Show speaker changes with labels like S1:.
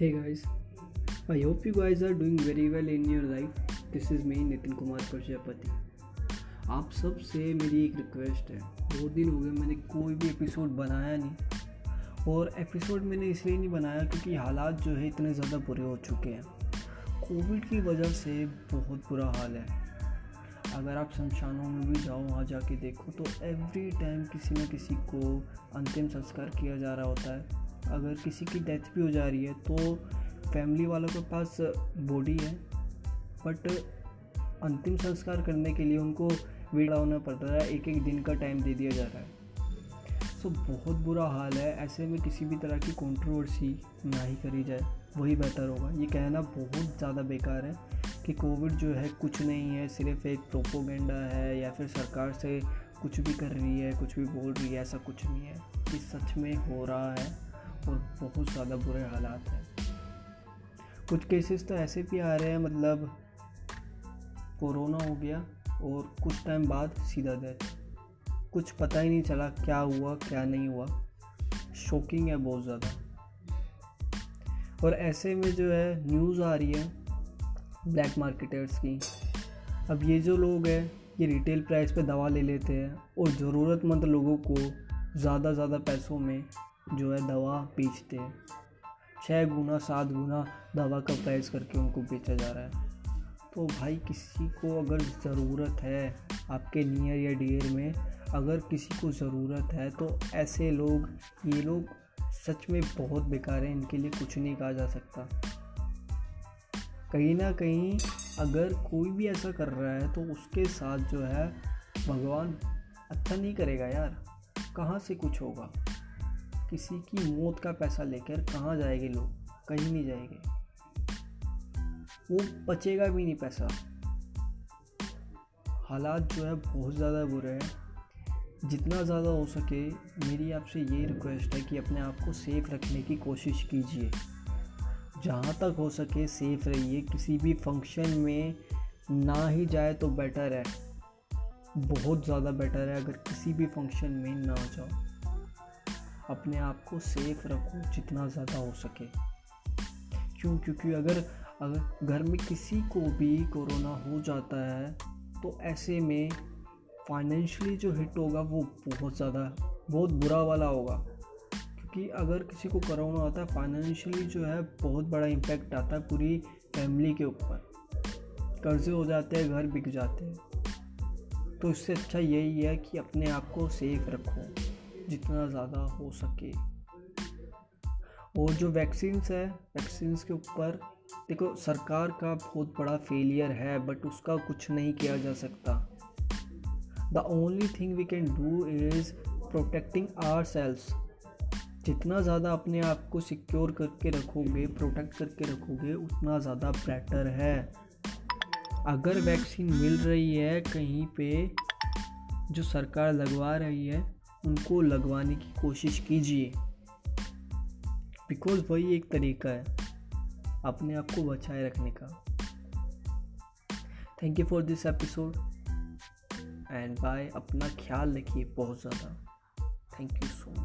S1: Hey guys, I hope you guys are doing very well in your life. This is me Nitin Kumar Prajapati आप सबसे मेरी एक request है। दो दिन हो गए मैंने कोई भी एपिसोड बनाया नहीं। और एपिसोड मैंने इसलिए नहीं बनाया क्योंकि हालात जो है इतने ज़्यादा बुरे हो चुके हैं। कोविड की वजह से बहुत बुरा हाल है। अगर आप शमशानों में भी जाओ वहाँ जाके देखो तो एवरी टाइम किसी न किसी को अंतिम संस्कार किया जा रहा होता है। अगर किसी की डेथ भी हो जा रही है तो फैमिली वालों के पास बॉडी है बट अंतिम संस्कार करने के लिए उनको वेट होना पड़ता है एक एक दिन का टाइम दे दिया जा रहा है। सो बहुत बुरा हाल है, ऐसे में किसी भी तरह की कंट्रोवर्सी ना ही करी जाए, वही बेहतर होगा। ये कहना बहुत ज़्यादा बेकार है कि कोविड जो है कुछ नहीं है, सिर्फ़ एक प्रोपोगेंडा है, या फिर सरकार से कुछ भी कर रही है, कुछ भी बोल रही है, ऐसा कुछ नहीं है। ये सच में हो रहा है। और बहुत ज़्यादा बुरे हालात हैं। कुछ केसेस तो ऐसे भी आ रहे हैं मतलब कोरोना हो गया और कुछ टाइम बाद सीधा डेथ कुछ पता ही नहीं चला क्या हुआ, क्या नहीं हुआ। शॉकिंग है बहुत ज़्यादा। और ऐसे में जो है न्यूज़ आ रही है ब्लैक मार्केटर्स की। अब ये जो लोग हैं, ये रिटेल प्राइस पे दवा ले लेते हैं और ज़रूरतमंद लोगों को ज़्यादा ज़्यादा पैसों में जो है दवा बेचते हैं। छः गुना, सात गुना दवा का प्राइस करके उनको बेचा जा रहा है। तो भाई किसी को अगर ज़रूरत है आपके नियर या डियर में, अगर किसी को ज़रूरत है तो ऐसे लोग, ये लोग सच में बहुत बेकार हैं, इनके लिए कुछ नहीं कहा जा सकता। कहीं ना कहीं अगर कोई भी ऐसा कर रहा है तो उसके साथ जो है, भगवान अच्छा नहीं करेगा यार। कहाँ से कुछ होगा? किसी की मौत का पैसा लेकर कहाँ जाएँगे लोग? कहीं नहीं जाएँगे। वो बचेगा भी नहीं पैसा। हालात जो है बहुत ज़्यादा बुरे हैं। जितना ज़्यादा हो सके मेरी आपसे ये रिक्वेस्ट है कि अपने आप को सेफ़ रखने की कोशिश कीजिए। जहाँ तक हो सके सेफ़ रहिए। किसी भी फ़ंक्शन में ना ही जाए तो बेटर है। बहुत ज़्यादा बेटर है अगर किसी भी फ़ंक्शन में ना जाओ। अपने आप को सेफ़ रखो जितना ज़्यादा हो सके। क्यों? क्योंकि अगर अगर घर में किसी को भी कोरोना हो जाता है तो ऐसे में फाइनेंशियली जो हिट होगा वो बहुत ज़्यादा, बहुत बुरा वाला होगा। क्योंकि अगर किसी को कोरोना आता है फाइनेंशियली जो है बहुत बड़ा इम्पैक्ट आता है पूरी फैमिली के ऊपर। कर्जे हो जाते हैं, घर बिक जाते हैं। तो इससे अच्छा यही है कि अपने आप को सेफ़ रखो। जितना ज़्यादा हो सके। और जो वैक्सीन्स है वैक्सीन्स के ऊपर देखो सरकार का बहुत बड़ा फेलियर है बट उसका कुछ नहीं किया जा सकता। The only thing we can do is protecting ourselves जितना ज़्यादा अपने आप को सिक्योर करके रखोगे प्रोटेक्ट करके रखोगे उतना ज़्यादा बेटर है। अगर वैक्सीन मिल रही है कहीं पे जो सरकार लगवा रही है उनको लगवाने की कोशिश कीजिए। बिकॉज़ वही एक तरीका है, अपने आप को बचाए रखने का। Thank you for this episode and bye अपना ख्याल रखिए बहुत ज़्यादा। Thank you so much